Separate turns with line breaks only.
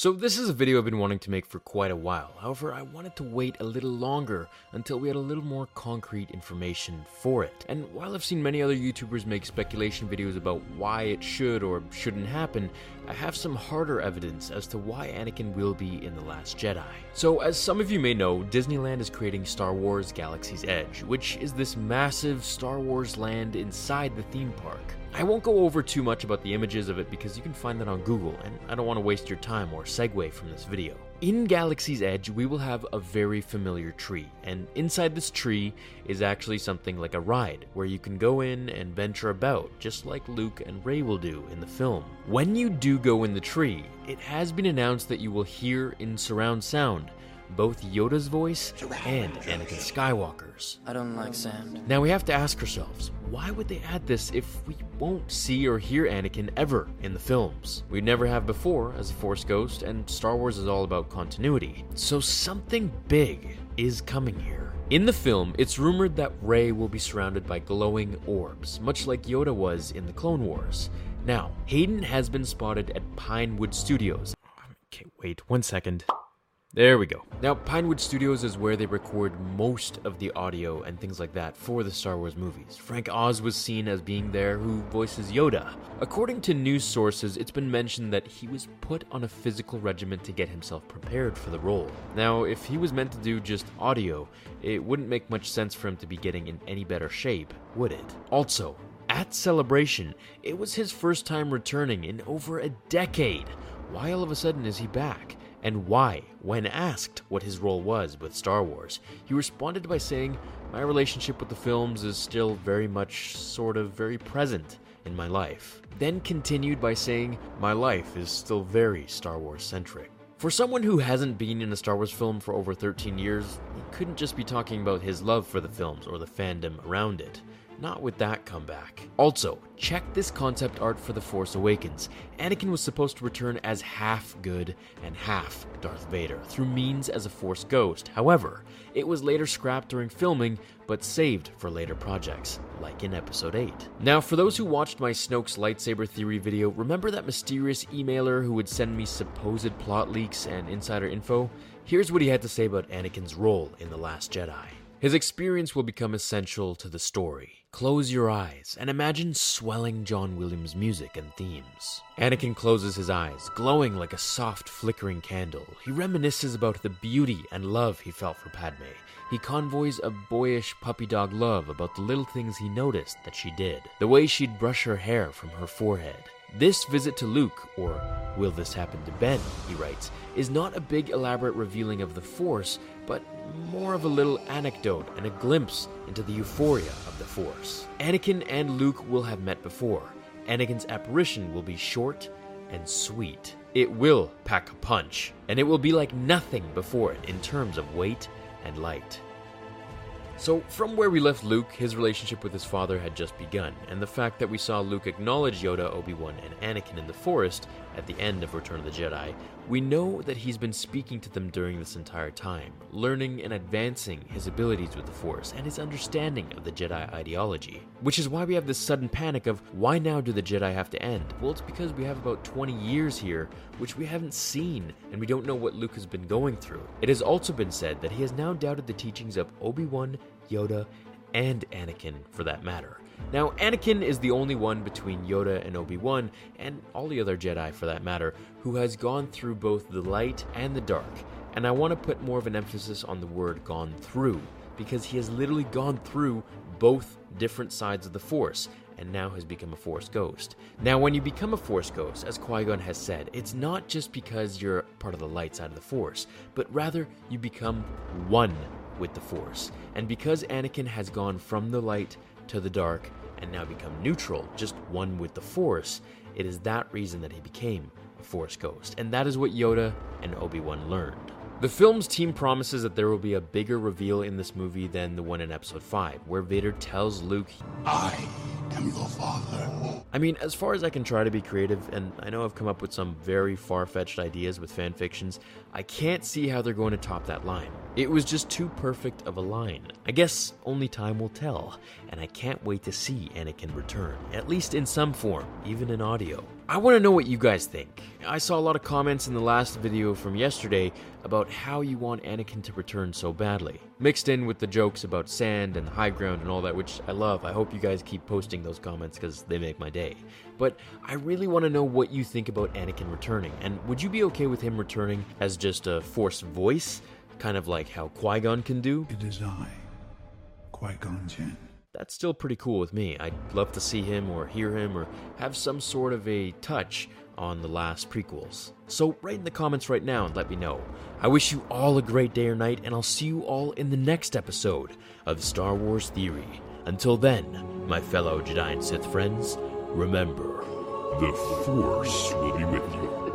So this is a video I've been wanting to make for quite a while. However, I wanted to wait a little longer until we had a little more concrete information for it. And while I've seen many other YouTubers make speculation videos about why it should or shouldn't happen, I have some harder evidence as to why Anakin will be in The Last Jedi. So, as some of you may know, Disneyland is creating Star Wars Galaxy's Edge, which is this massive Star Wars land inside the theme park. I won't go over too much about the images of it because you can find that on Google, and I don't want to waste your time or segue from this video. In Galaxy's Edge, we will have a very familiar tree, and inside this tree is actually something like a ride where you can go in and venture about, just like Luke and Rey will do in the film. When you do go in the tree, it has been announced that you will hear in surround sound both Yoda's voice and Anakin Skywalker's.
I don't like sand.
Now we have to ask ourselves, why would they add this if we won't see or hear Anakin ever in the films? We never have before as a Force Ghost, and Star Wars is all about continuity. So something big is coming here. In the film, it's rumored that Rey will be surrounded by glowing orbs, much like Yoda was in the Clone Wars. Now, Hayden has been spotted at Pinewood Studios. Oh, okay, wait one second. There we go. Now, Pinewood Studios is where they record most of the audio and things like that for the Star Wars movies. Frank Oz was seen as being there, who voices Yoda. According to news sources, it's been mentioned that he was put on a physical regimen to get himself prepared for the role. Now, if he was meant to do just audio, it wouldn't make much sense for him to be getting in any better shape, would it? Also, at Celebration, it was his first time returning in over a decade. Why all of a sudden is he back? And why, when asked what his role was with Star Wars, he responded by saying, My relationship with the films is still very much, sort of, very present in my life. Then continued by saying, My life is still very Star Wars centric. For someone who hasn't been in a Star Wars film for over 13 years, he couldn't just be talking about his love for the films or the fandom around it. Not with that comeback. Also, check this concept art for The Force Awakens. Anakin was supposed to return as half good and half Darth Vader through means as a Force ghost. However, it was later scrapped during filming, but saved for later projects, like in Episode 8. Now, for those who watched my Snoke's lightsaber theory video, remember that mysterious emailer who would send me supposed plot leaks and insider info? Here's what he had to say about Anakin's role in The Last Jedi. His experience will become essential to the story. Close your eyes and imagine swelling John Williams music and themes. Anakin closes his eyes, glowing like a soft, flickering candle. He reminisces about the beauty and love he felt for Padme. He convoys a boyish puppy dog love about the little things he noticed that she did. The way she'd brush her hair from her forehead, this visit to Luke, or will this happen to Ben, he writes, is not a big elaborate revealing of the Force, but more of a little anecdote and a glimpse into the euphoria of the Force. Anakin and Luke will have met before. Anakin's apparition will be short and sweet. It will pack a punch, and it will be like nothing before it in terms of weight and light. So, from where we left Luke, his relationship with his father had just begun, and the fact that we saw Luke acknowledge Yoda, Obi Wan, and Anakin in the forest at the end of Return of the Jedi, we know that he's been speaking to them during this entire time, learning and advancing his abilities with the Force and his understanding of the Jedi ideology. Which is why we have this sudden panic of why now do the Jedi have to end? Well, it's because we have about 20 years here, which we haven't seen, and we don't know what Luke has been going through. It has also been said that he has now doubted the teachings of Obi Wan, Yoda, and Anakin for that matter. Now, Anakin is the only one between Yoda and Obi Wan, and all the other Jedi for that matter, who has gone through both the light and the dark. And I want to put more of an emphasis on the word gone through, because he has literally gone through both different sides of the Force, and now has become a Force ghost. Now, when you become a Force ghost, as Qui Gon has said, it's not just because you're part of the light side of the Force, but rather you become one with the Force. And because Anakin has gone from the light to the dark and now become neutral, just one with the Force, it is that reason that he became a Force ghost. And that is what Yoda and Obi Wan learned. The film's team promises that there will be a bigger reveal in this movie than the one in episode 5, where Vader tells Luke,
I am your father.
I mean, as far as I can try to be creative, and I know I've come up with some very far fetched ideas with fan fictions, I can't see how they're going to top that line. It was just too perfect of a line. I guess only time will tell, and I can't wait to see Anakin return, at least in some form, even in audio. I want to know what you guys think. I saw a lot of comments in the last video from yesterday about how you want Anakin to return so badly. Mixed in with the jokes about sand and high ground and all that, which I love. I hope you guys keep posting those comments because they make my day. But I really want to know what you think about Anakin returning. And would you be okay with him returning as just a Force voice? Kind of like how Qui Gon can do?
It is I, Qui Gon Jinn.
That's still pretty cool with me. I'd love to see him or hear him or have some sort of a touch on the last prequels. So write in the comments right now and let me know. I wish you all a great day or night, and I'll see you all in the next episode of Star Wars Theory. Until then, my fellow Jedi and Sith friends, remember
The Force will be with you.